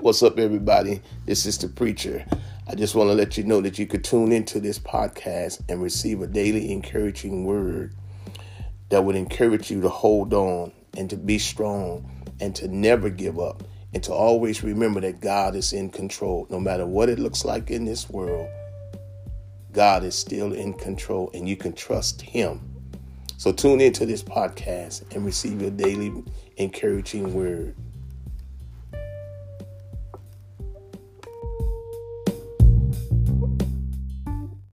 What's up, everybody? This is the preacher. I just want to let you know that you could tune into this podcast and receive a daily encouraging word that would encourage you to hold on and to be strong and to never give up and to always remember that God is in control. No matter what it looks like in this world, God is still in control and you can trust Him. So tune into this podcast and receive your daily encouraging word.